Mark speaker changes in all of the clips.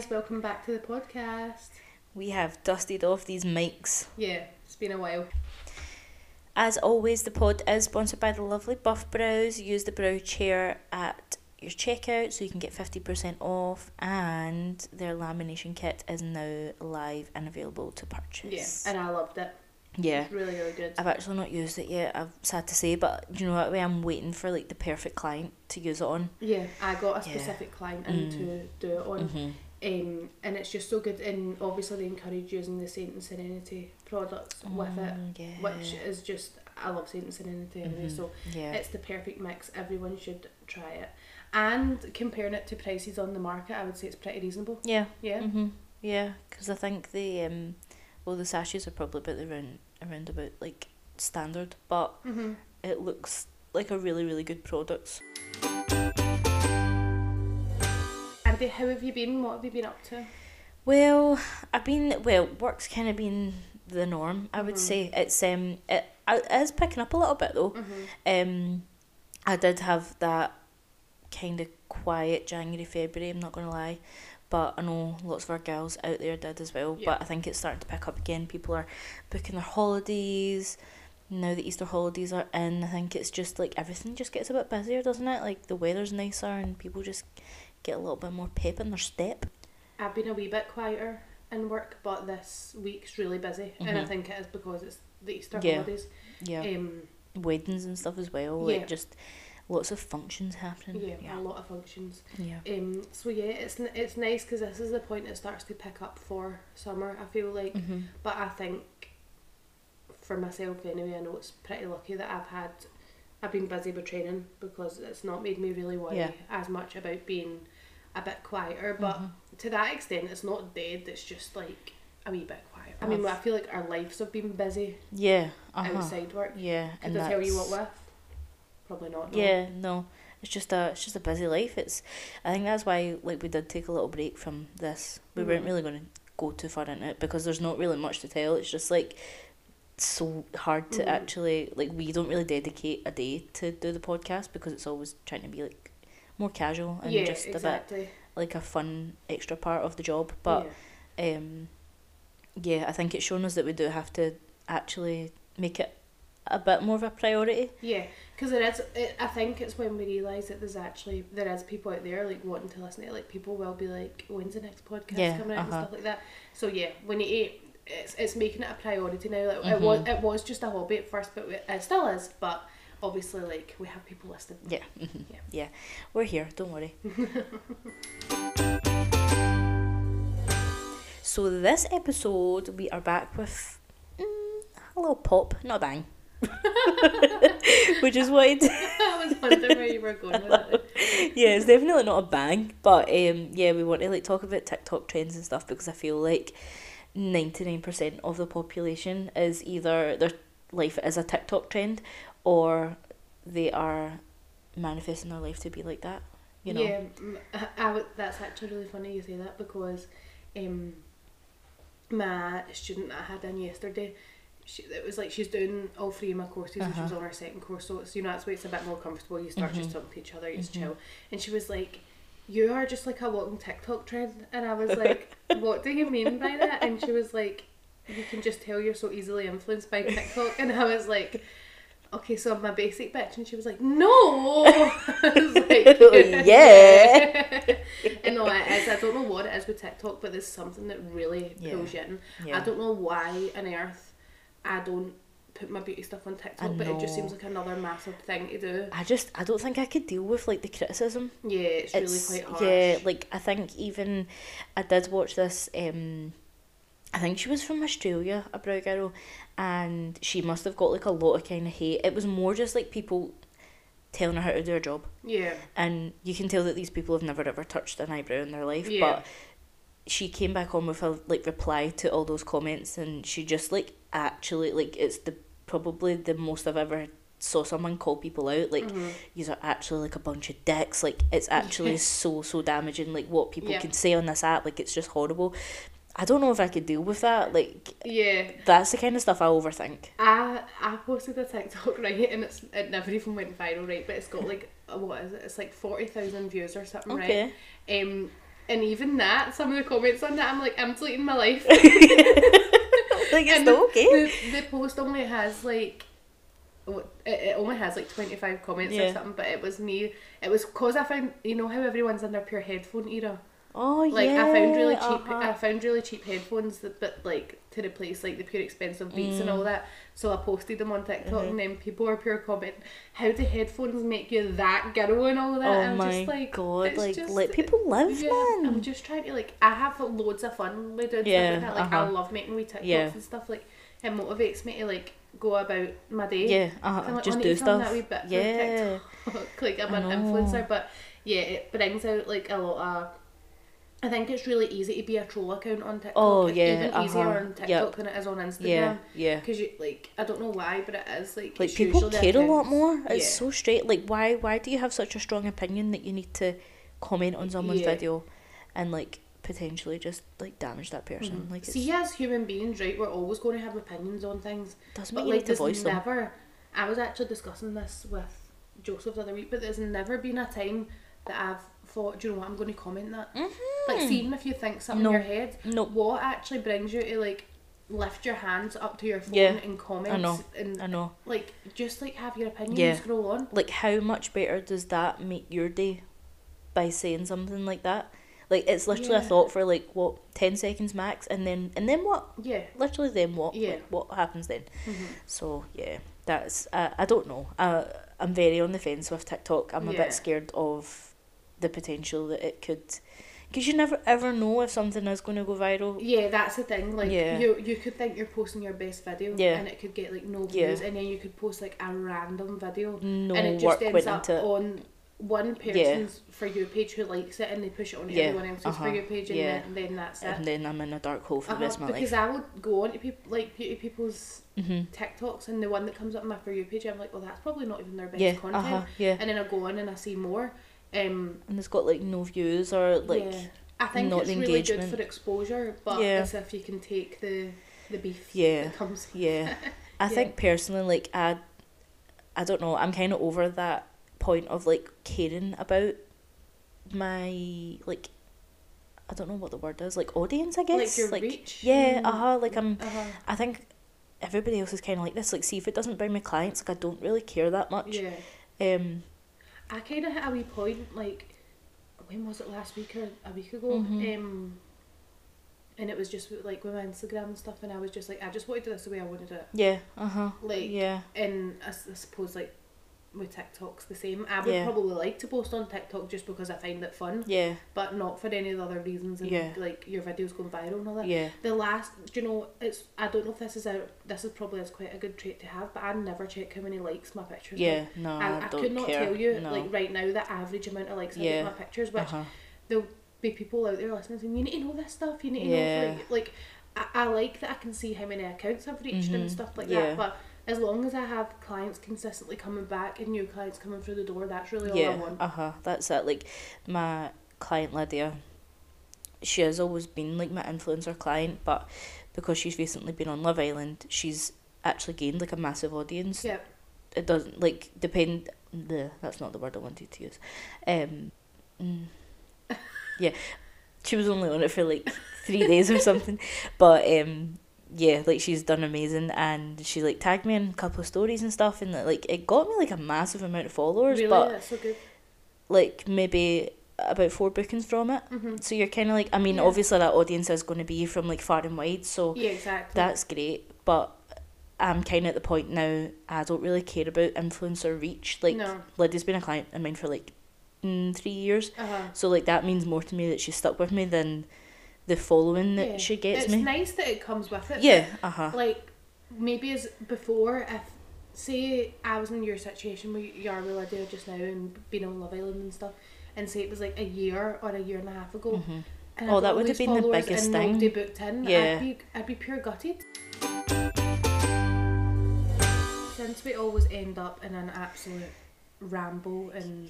Speaker 1: guys, welcome back to the podcast.
Speaker 2: We have dusted off these mics.
Speaker 1: Yeah, it's been a while.
Speaker 2: As always, the pod is sponsored by the lovely Buff Browz. Use the brow chair at your checkout so you can get 50% off, and their lamination kit is now live and available to purchase.
Speaker 1: Yeah, and I loved it.
Speaker 2: Yeah.
Speaker 1: It's really, really good.
Speaker 2: I've actually not used it yet, I'm sad to say, but you know what way I'm waiting for like the perfect client to use it on.
Speaker 1: Yeah, I got a
Speaker 2: Yeah.
Speaker 1: specific client in
Speaker 2: Mm.
Speaker 1: to do it on,
Speaker 2: Mm-hmm.
Speaker 1: Um, and it's just so good. And obviously, they encourage using the Saint and Serenity products with it,
Speaker 2: yeah.
Speaker 1: which is just I love Saint and Serenity anyway.
Speaker 2: Mhm.
Speaker 1: So
Speaker 2: yeah.
Speaker 1: it's the perfect mix. Everyone should try it. And comparing it to prices on the market, I would say it's pretty reasonable.
Speaker 2: yeah.
Speaker 1: Yeah.
Speaker 2: Mhm. Yeah, because I think the um, well the sachets are probably about around around about like standard, but
Speaker 1: Mm-hmm.
Speaker 2: it looks like a really really good product.
Speaker 1: Andy, how have you been? What have you been up to?
Speaker 2: Well, I've been well. Work's kind of been the norm. I would
Speaker 1: Mhm.
Speaker 2: say it's um it, it is picking up a little bit though.
Speaker 1: Mm-hmm.
Speaker 2: Um, I did have that kind of quiet January February. I'm not gonna lie, but I know lots of our girls out there did as well.
Speaker 1: Yeah.
Speaker 2: But I think it's starting to pick up again. People are booking their holidays. Now the Easter holidays are in, I think it's just like everything just gets a bit busier, doesn't it? Like the weather's nicer and people just get a little bit more pep in their step.
Speaker 1: I've been a wee bit quieter in work, but this week's really busy, and I
Speaker 2: Mhm.
Speaker 1: think it is because it's the Easter
Speaker 2: Yeah.
Speaker 1: holidays.
Speaker 2: Yeah.
Speaker 1: Um,
Speaker 2: Weddings and stuff as well.
Speaker 1: Yeah.
Speaker 2: Like just lots of functions happening.
Speaker 1: yeah,
Speaker 2: Yeah.
Speaker 1: a lot of functions.
Speaker 2: Yeah.
Speaker 1: Um, so yeah, it's n- it's nice because this is the point it starts to pick up for summer. I feel like,
Speaker 2: hmm
Speaker 1: but I think for myself anyway, I know it's pretty lucky that I've had. I've been busy with training because it's not made me really worry
Speaker 2: Yeah.
Speaker 1: as much about being a bit quieter. But
Speaker 2: Mhm.
Speaker 1: to that extent, it's not dead. It's just like a wee bit quiet. I mean,
Speaker 2: I've-
Speaker 1: I feel like our lives have been busy
Speaker 2: Yeah. Uh-huh.
Speaker 1: outside work.
Speaker 2: Yeah.
Speaker 1: Could I tell you what with? Probably not. No.
Speaker 2: Yeah, no. It's just a it's just a busy life. It's I think that's why like we did take a little break from this. We weren't
Speaker 1: Mhm.
Speaker 2: really going to go too far into it because there's not really much to tell. It's just like so hard to
Speaker 1: Mhm.
Speaker 2: actually like we don't really dedicate a day to do the podcast because it's always trying to be like more casual and
Speaker 1: yeah,
Speaker 2: just a bit like a fun extra part of the job. But
Speaker 1: yeah.
Speaker 2: um yeah, I think it's shown us that we do have to actually make it a bit more of a priority.
Speaker 1: Yeah, because it is. It, I think it's when we realise that there's actually there is people out there like wanting to listen to it. Like people will be like, "When's the next podcast
Speaker 2: Yeah,
Speaker 1: coming out?" and
Speaker 2: uh-huh.
Speaker 1: stuff like that. So yeah, when you it's it's making it a priority now. Like, It
Speaker 2: Mhm.
Speaker 1: was it was just a hobby at first, but it it still is. But obviously, like we have people listening.
Speaker 2: Yeah.
Speaker 1: Yeah.
Speaker 2: Yeah. We're here, don't worry. so this episode we are back with mm, a little pop, not a bang. we just wanted
Speaker 1: I was wondering where you were going with it.
Speaker 2: yeah, it's definitely not a bang, but um, yeah, we want to like talk about TikTok trends and stuff because I feel like ninety nine percent of the population is either their life is a TikTok trend or they are manifesting their life to be like that. You know.
Speaker 1: Yeah, I, that's actually really funny you say that because um, my student that I had in yesterday, she, it was like she's doing all three of my courses and she was
Speaker 2: Uh-huh.
Speaker 1: on her second course, so it's you know that's why it's a bit more comfortable. You start just
Speaker 2: Mhm.
Speaker 1: talking to each other, you just
Speaker 2: Mhm.
Speaker 1: chill. And she was like, "You are just like a walking TikTok trend," and I was like, "What do you mean by that?" And she was like, "You can just tell you're so easily influenced by TikTok," and I was like. Okay, so I'm a basic bitch, and she was like, "No." I was like,
Speaker 2: Yeah.
Speaker 1: and no, it is. I don't know what it is with TikTok, but there's something that really
Speaker 2: Yeah.
Speaker 1: pulls you in.
Speaker 2: Yeah.
Speaker 1: I don't know why on earth I don't put my beauty stuff on TikTok, but it just seems like another massive thing to do.
Speaker 2: I just I don't think I could deal with like the criticism.
Speaker 1: Yeah, it's,
Speaker 2: It's
Speaker 1: really quite harsh.
Speaker 2: yeah, like I think even I did watch this. Um, I think she was from Australia, a brow girl, and she must have got like a lot of kind of hate. It was more just like people telling her how to do her job,
Speaker 1: yeah,
Speaker 2: and you can tell that these people have never ever touched an eyebrow in their life.
Speaker 1: Yeah.
Speaker 2: But she came back on with a like reply to all those comments, and she just like actually like it's the probably the most I've ever saw someone call people out like
Speaker 1: Mhm.
Speaker 2: these are actually like a bunch of dicks like it's actually so so damaging like what people
Speaker 1: Yeah.
Speaker 2: can say on this app like it's just horrible i don't know if i could deal with that like
Speaker 1: yeah.
Speaker 2: that's the kind of stuff i overthink
Speaker 1: I I posted a TikTok right, and it's it never even went viral right, but it's got like what is it? It's like forty thousand views or something
Speaker 2: okay
Speaker 1: right. Um, and even that, some of the comments on that, I'm like, I'm deleting my life.
Speaker 2: like it's
Speaker 1: the,
Speaker 2: okay.
Speaker 1: The, the post only has like, it, it only has like 25 comments or something, but it was me. It was because I found, you know how everyone's in their pure headphone era?
Speaker 2: Oh
Speaker 1: Like
Speaker 2: yeah.
Speaker 1: I found really cheap,
Speaker 2: uh-huh.
Speaker 1: I found really cheap headphones that, but like to replace like the pure expensive beats and all
Speaker 2: Mm.
Speaker 1: that. So I posted them on TikTok,
Speaker 2: Mhm.
Speaker 1: and then people were pure comment, "How do headphones make you that girl and all that?"
Speaker 2: Oh
Speaker 1: and I'm
Speaker 2: my
Speaker 1: just like,
Speaker 2: god! Like
Speaker 1: just-
Speaker 2: let people live,
Speaker 1: yeah,
Speaker 2: man.
Speaker 1: I'm just trying to like I have loads of fun with doing
Speaker 2: Yeah,
Speaker 1: stuff like that. Like I
Speaker 2: uh-huh.
Speaker 1: love making wee TikToks
Speaker 2: Yeah.
Speaker 1: and stuff. Like it motivates me to like go about my day.
Speaker 2: yeah, uh-huh.
Speaker 1: like,
Speaker 2: just
Speaker 1: I need
Speaker 2: do stuff.
Speaker 1: That wee bit
Speaker 2: Yeah.
Speaker 1: TikTok. like I'm
Speaker 2: I
Speaker 1: an
Speaker 2: know.
Speaker 1: influencer, but yeah, it brings out like a lot of. I think it's really easy to be a troll account on TikTok.
Speaker 2: Oh,
Speaker 1: It's
Speaker 2: yeah,
Speaker 1: even easier
Speaker 2: uh-huh.
Speaker 1: on TikTok
Speaker 2: Yep.
Speaker 1: than it is on Instagram.
Speaker 2: Yeah, yeah.
Speaker 1: Because you like, I don't know why, but it is like.
Speaker 2: Like people care a lot more. It's
Speaker 1: yeah.
Speaker 2: so straight. Like why why do you have such a strong opinion that you need to comment on someone's
Speaker 1: Yeah.
Speaker 2: video and like potentially just like damage that person?
Speaker 1: Mhm.
Speaker 2: Like it's
Speaker 1: See, as human beings, right, we're always going to have opinions on things.
Speaker 2: doesn't
Speaker 1: But
Speaker 2: mean you
Speaker 1: like,
Speaker 2: to voice them.
Speaker 1: never. I was actually discussing this with Joseph the other week, but there's never been a time that I've thought, do you know what, I'm going to comment that. Like, see, even if you think something
Speaker 2: No.
Speaker 1: in your head,
Speaker 2: No.
Speaker 1: what actually brings you to like lift your hands up to your phone
Speaker 2: Yeah,
Speaker 1: and comment I
Speaker 2: know.
Speaker 1: and
Speaker 2: I know.
Speaker 1: like just like have your opinion
Speaker 2: Yeah.
Speaker 1: and scroll on.
Speaker 2: Like how much better does that make your day by saying something like that? Like it's literally a thought for like what ten seconds max, and then and then what?
Speaker 1: Yeah.
Speaker 2: Literally then what?
Speaker 1: Yeah.
Speaker 2: Like, what happens then?
Speaker 1: Mhm.
Speaker 2: So yeah, that's uh, I don't know. Uh, I'm very on the fence with TikTok. I'm a
Speaker 1: Yeah.
Speaker 2: bit scared of the potential that it could, because you never ever know if something is going to go viral.
Speaker 1: Yeah, that's the thing. Like
Speaker 2: Yeah.
Speaker 1: you, you could think you're posting your best video,
Speaker 2: Yeah.
Speaker 1: and it could get like no
Speaker 2: Yeah.
Speaker 1: views, and then you could post like a random video,
Speaker 2: No
Speaker 1: and it just ends up on one person's for you page who likes it, and they push it on
Speaker 2: Yeah,
Speaker 1: everyone else's
Speaker 2: uh-huh,
Speaker 1: for you page, and
Speaker 2: yeah.
Speaker 1: then, then that's it.
Speaker 2: and then I'm in a dark hole for the
Speaker 1: Uh-huh,
Speaker 2: rest of my
Speaker 1: because
Speaker 2: life.
Speaker 1: I would go on to people like beauty people's
Speaker 2: hmm
Speaker 1: TikToks, and the one that comes up on my for you page, I'm like, well, that's probably not even their best
Speaker 2: Yeah,
Speaker 1: content.
Speaker 2: uh huh, yeah.
Speaker 1: And then I go on and I see more. Um,
Speaker 2: And it's got like no views or like
Speaker 1: yeah. I think
Speaker 2: not
Speaker 1: it's
Speaker 2: the
Speaker 1: really good
Speaker 2: engagement.
Speaker 1: for exposure, but
Speaker 2: Yeah.
Speaker 1: as if you can take the the beef
Speaker 2: Yeah.
Speaker 1: that comes.
Speaker 2: Yeah. I
Speaker 1: Yeah.
Speaker 2: think personally, like I, I don't know. I'm kind of over that point of like caring about my like, I don't know what the word is. Like audience, I guess.
Speaker 1: Like your reach.
Speaker 2: Yeah.
Speaker 1: Mm.
Speaker 2: Uh huh. Like I'm.
Speaker 1: Uh-huh.
Speaker 2: I think everybody else is kind of like this. Like, see if it doesn't bring me clients, like I don't really care that much.
Speaker 1: Yeah.
Speaker 2: Um.
Speaker 1: I kind of hit a wee point like, when was it last week or a week ago?
Speaker 2: Mhm.
Speaker 1: Um, and it was just like with my Instagram and stuff, and I was just like, I just wanted to do this the way I wanted it.
Speaker 2: Yeah. Uh huh.
Speaker 1: Like,
Speaker 2: Yeah.
Speaker 1: and I suppose like with TikTok's the same. I would
Speaker 2: Yeah.
Speaker 1: probably like to post on TikTok just because I find it fun,
Speaker 2: Yeah.
Speaker 1: but not for any of the other reasons. And
Speaker 2: Yeah.
Speaker 1: like your videos going viral and all that.
Speaker 2: Yeah.
Speaker 1: The last, do you know, it's I don't know if this is a this is probably is quite a good trait to have, but I never check how many likes my pictures.
Speaker 2: Yeah.
Speaker 1: Have.
Speaker 2: No,
Speaker 1: I,
Speaker 2: I,
Speaker 1: I could not
Speaker 2: care.
Speaker 1: tell you
Speaker 2: no.
Speaker 1: like right now the average amount of likes I
Speaker 2: Yeah.
Speaker 1: get my pictures, which
Speaker 2: uh-huh.
Speaker 1: there'll be people out there listening saying you need to know this stuff, you need to
Speaker 2: Yeah.
Speaker 1: know like, like I, I like that I can see how many accounts I've reached
Speaker 2: Mhm.
Speaker 1: and stuff like that. But as long as I have clients consistently coming back and new clients coming through the door, that's really all I
Speaker 2: Yeah,
Speaker 1: want.
Speaker 2: uh huh. That's it. Like my client Lydia, she has always been like my influencer client, but because she's recently been on Love Island, she's actually gained like a massive audience.
Speaker 1: Yeah.
Speaker 2: It doesn't like depend. The that's not the word I wanted to use. Um, mm, yeah, she was only on it for like three days or something, but um. Yeah, like she's done amazing, and she like tagged me in a couple of stories and stuff, and like it got me like a massive amount of followers.
Speaker 1: Really,
Speaker 2: but
Speaker 1: that's so good.
Speaker 2: like maybe about four bookings from it.
Speaker 1: hmm
Speaker 2: So you're kind of like, I mean,
Speaker 1: Yeah.
Speaker 2: obviously that audience is going to be from like far and wide, so
Speaker 1: Yeah, exactly.
Speaker 2: that's great. But I'm kind of at the point now, I don't really care about influencer reach. Like,
Speaker 1: no.
Speaker 2: Lydia's been a client of mine for like mm, three years,
Speaker 1: Uh-huh.
Speaker 2: so like that means more to me that she's stuck with me than the following that
Speaker 1: Yeah.
Speaker 2: she gets
Speaker 1: it's
Speaker 2: me.
Speaker 1: nice that it comes with it.
Speaker 2: Yeah, uh huh.
Speaker 1: Like maybe as before, if say I was in your situation where you are with Lydia just now and being on Love Island and stuff, and say it was like a year or a year and a half ago.
Speaker 2: hmm
Speaker 1: And
Speaker 2: Oh, that would have been the biggest thing.
Speaker 1: Nobody booked in.
Speaker 2: Yeah.
Speaker 1: I'd be, I'd be pure gutted. Since we always end up in an absolute ramble and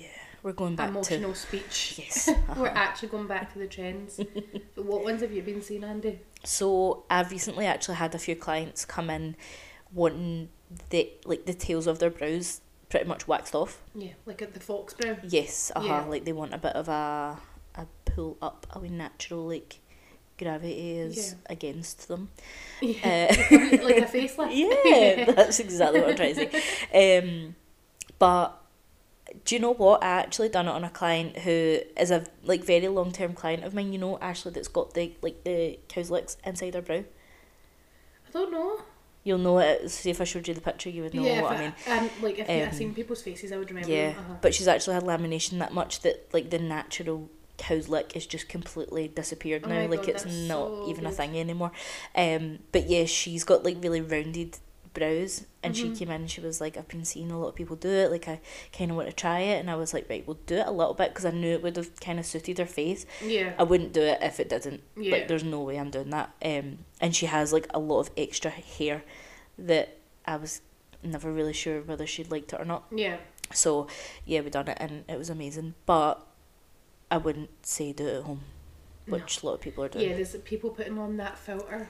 Speaker 2: We're going back
Speaker 1: emotional speech,
Speaker 2: to yes.
Speaker 1: we're
Speaker 2: uh-huh.
Speaker 1: actually going back to the trends. but what ones have you been seeing, Andy?
Speaker 2: So I've recently actually had a few clients come in wanting the like the tails of their brows pretty much waxed off.
Speaker 1: Yeah, like at the fox brow.
Speaker 2: Yes, uh huh.
Speaker 1: Yeah.
Speaker 2: Like they want a bit of a a pull up a wee natural like gravity is
Speaker 1: Yeah.
Speaker 2: against them.
Speaker 1: Yeah.
Speaker 2: Uh,
Speaker 1: like a facelift.
Speaker 2: yeah, that's exactly what I'm trying to say. Um, but do you know what? I actually done it on a client who is a like very long term client of mine. You know, Ashley, that's got the like the cow's licks inside her brow.
Speaker 1: I don't know.
Speaker 2: You'll know it. See if I showed you the picture, you would know
Speaker 1: yeah,
Speaker 2: what I mean.
Speaker 1: And like if
Speaker 2: I've
Speaker 1: seen people's faces, I would remember.
Speaker 2: Yeah.
Speaker 1: Uh-huh.
Speaker 2: but she's actually had lamination that much that like the natural cow's lick is just completely disappeared
Speaker 1: Oh
Speaker 2: now. like
Speaker 1: God,
Speaker 2: it's not
Speaker 1: so
Speaker 2: even a thing anymore. Um, but yeah, she's got like really rounded brows, and she
Speaker 1: Mhm.
Speaker 2: came in and she was like, "I've been seeing a lot of people do it. Like I kind of want to try it." And I was like, "Right, we'll do it a little bit because I knew it would have kind of suited her face.
Speaker 1: yeah.
Speaker 2: I wouldn't do it if it didn't.
Speaker 1: Yeah.
Speaker 2: Like there's no way I'm doing that. Um, and she has like a lot of extra hair that I was never really sure whether she liked it or not.
Speaker 1: yeah.
Speaker 2: So yeah, we done it and it was amazing. But I wouldn't say do it at home,
Speaker 1: No.
Speaker 2: which a lot of people are doing Yeah,
Speaker 1: there's people putting on that filter.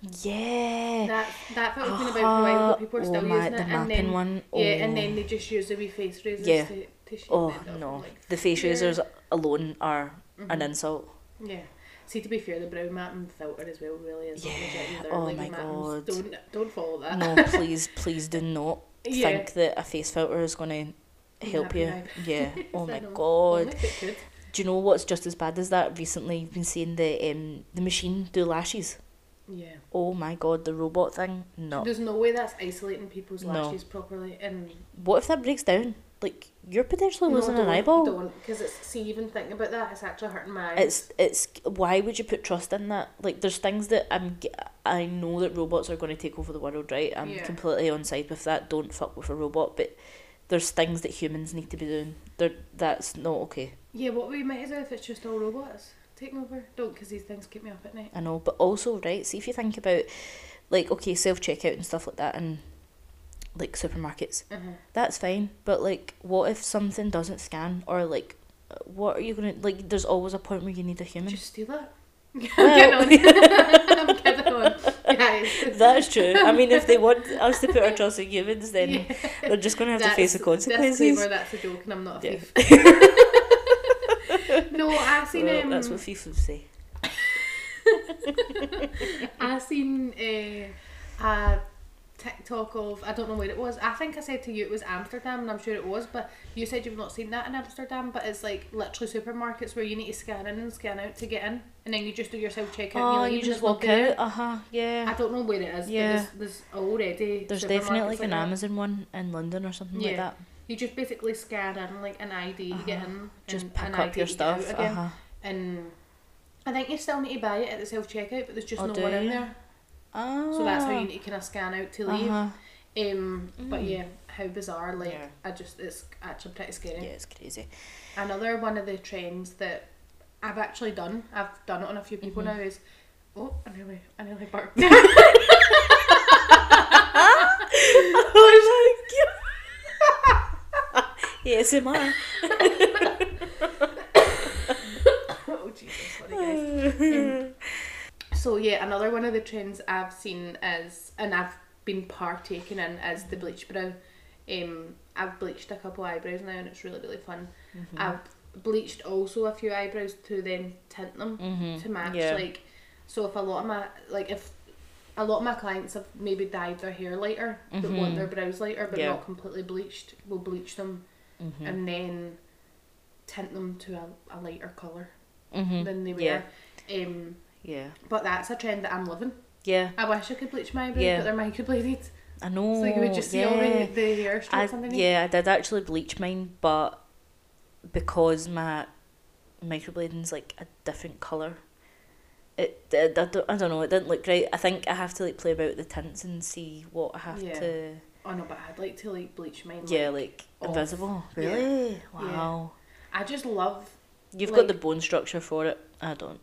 Speaker 2: Yeah.
Speaker 1: That that filter's been about for a while, but people are
Speaker 2: oh
Speaker 1: still
Speaker 2: my,
Speaker 1: using
Speaker 2: the
Speaker 1: it. And then
Speaker 2: one.
Speaker 1: yeah, and
Speaker 2: oh.
Speaker 1: then they just use the wee face razors
Speaker 2: Yeah.
Speaker 1: to, to
Speaker 2: Oh no,
Speaker 1: like,
Speaker 2: the face
Speaker 1: yeah.
Speaker 2: razors alone are an
Speaker 1: mhm.
Speaker 2: insult.
Speaker 1: Yeah. See, to be fair, the brow mapping filter as well really is not
Speaker 2: Yeah.
Speaker 1: legit either.
Speaker 2: Oh
Speaker 1: like,
Speaker 2: my God.
Speaker 1: Don't don't follow that.
Speaker 2: No, please, please do not
Speaker 1: yeah.
Speaker 2: think that a face filter is going to help
Speaker 1: Happy
Speaker 2: you.
Speaker 1: life.
Speaker 2: Yeah. Oh my god.
Speaker 1: Only if it could.
Speaker 2: Do you know what's just as bad as that? Recently, you've been seeing the um the machine do lashes.
Speaker 1: Yeah.
Speaker 2: Oh my god, the robot thing. No.
Speaker 1: There's no way that's isolating people's
Speaker 2: No.
Speaker 1: lashes properly. And
Speaker 2: What if that breaks down? Like you're potentially losing
Speaker 1: no,
Speaker 2: an eyeball.
Speaker 1: Don't, because it's see even thinking about that, it's actually hurting my eyes.
Speaker 2: It's it's why would you put trust in that? Like there's things that I'm I know that robots are going to take over the world, right? I'm
Speaker 1: Yeah.
Speaker 2: completely on side with that. Don't fuck with a robot, but there's things that humans need to be doing. There that's not okay.
Speaker 1: Yeah, what we might as well if it's just all robots taking over. Don't, because these things keep me up at night.
Speaker 2: I know, but also right. See if you think about like okay self checkout and stuff like that and like supermarkets.
Speaker 1: Uh-huh.
Speaker 2: That's fine, but like what if something doesn't scan or like what are you gonna like? There's always a point where you need a human.
Speaker 1: Just steal it.
Speaker 2: Well-
Speaker 1: I'm kidding on. I'm on. Guys.
Speaker 2: That's true. I mean, if they want us to put our trust in humans, then
Speaker 1: Yeah.
Speaker 2: they're just going to have to face the consequences.
Speaker 1: Disclaimer, that's a joke and I'm not a
Speaker 2: Yeah.
Speaker 1: thief. No, I seen
Speaker 2: Well,
Speaker 1: um,
Speaker 2: that's what FIFA say.
Speaker 1: I seen uh, a TikTok of I don't know where it was. I think I said to you it was Amsterdam, and I'm sure it was. But you said you've not seen that in Amsterdam. But it's like literally supermarkets where you need to scan in and scan out to get in, and then you just do your self checkout.
Speaker 2: Oh,
Speaker 1: and
Speaker 2: you just walk out. Uh huh. Yeah.
Speaker 1: I don't know where it is.
Speaker 2: Yeah.
Speaker 1: But there's, there's already.
Speaker 2: There's definitely like
Speaker 1: like
Speaker 2: an
Speaker 1: that.
Speaker 2: Amazon one in London or something like that.
Speaker 1: You just basically scan in like an ID to get
Speaker 2: Uh-huh.
Speaker 1: in,
Speaker 2: Just
Speaker 1: and
Speaker 2: pick
Speaker 1: an
Speaker 2: up
Speaker 1: ID
Speaker 2: your
Speaker 1: get
Speaker 2: stuff.
Speaker 1: Again.
Speaker 2: huh.
Speaker 1: And I think you still need to buy it at the self checkout, but there's just
Speaker 2: Oh,
Speaker 1: no one in there.
Speaker 2: Ah.
Speaker 1: So that's how you need to kind of scan out to leave.
Speaker 2: Uh-huh.
Speaker 1: Um, but
Speaker 2: Mm.
Speaker 1: yeah, how bizarre! Like
Speaker 2: Yeah.
Speaker 1: I just, it's actually pretty scary.
Speaker 2: Yeah, it's crazy.
Speaker 1: Another one of the trends that I've actually done, I've done it on a few people
Speaker 2: Mhm.
Speaker 1: now is, oh, I nearly, I nearly barked.
Speaker 2: oh my god. ASMR.
Speaker 1: oh Jesus, guys. So yeah, another one of the trends I've seen is, and I've been partaking in, is the bleach brow. Um, I've bleached a couple eyebrows now, and it's really really fun.
Speaker 2: Mm-hmm.
Speaker 1: I've bleached also a few eyebrows to then tint them
Speaker 2: Mhm.
Speaker 1: to match.
Speaker 2: Yeah.
Speaker 1: Like, so if a lot of my like if a lot of my clients have maybe dyed their hair lighter, but want
Speaker 2: Mhm.
Speaker 1: their brows lighter, but
Speaker 2: Yeah.
Speaker 1: not completely bleached, we'll bleach them
Speaker 2: Mhm.
Speaker 1: and then tint them to a, a lighter colour
Speaker 2: Mhm.
Speaker 1: than they were.
Speaker 2: Yeah.
Speaker 1: Um,
Speaker 2: Yeah.
Speaker 1: but that's a trend that I'm loving.
Speaker 2: Yeah.
Speaker 1: I wish I could bleach my eyebrows,
Speaker 2: Yeah.
Speaker 1: but they're microbladed.
Speaker 2: I know.
Speaker 1: so you would just see
Speaker 2: yeah.
Speaker 1: all the, the hair
Speaker 2: I,
Speaker 1: underneath.
Speaker 2: yeah, I did actually bleach mine, but because my microblading's like a different colour, it, it I, don't, I don't know, it didn't look right. I think I have to like play about the tints and see what I have
Speaker 1: Yeah.
Speaker 2: to.
Speaker 1: Oh no, but I'd like to like bleach mine.
Speaker 2: Yeah,
Speaker 1: like,
Speaker 2: like
Speaker 1: off.
Speaker 2: invisible. Really?
Speaker 1: Yeah.
Speaker 2: Wow.
Speaker 1: I just love.
Speaker 2: You've
Speaker 1: like-
Speaker 2: got the bone structure for it. I don't.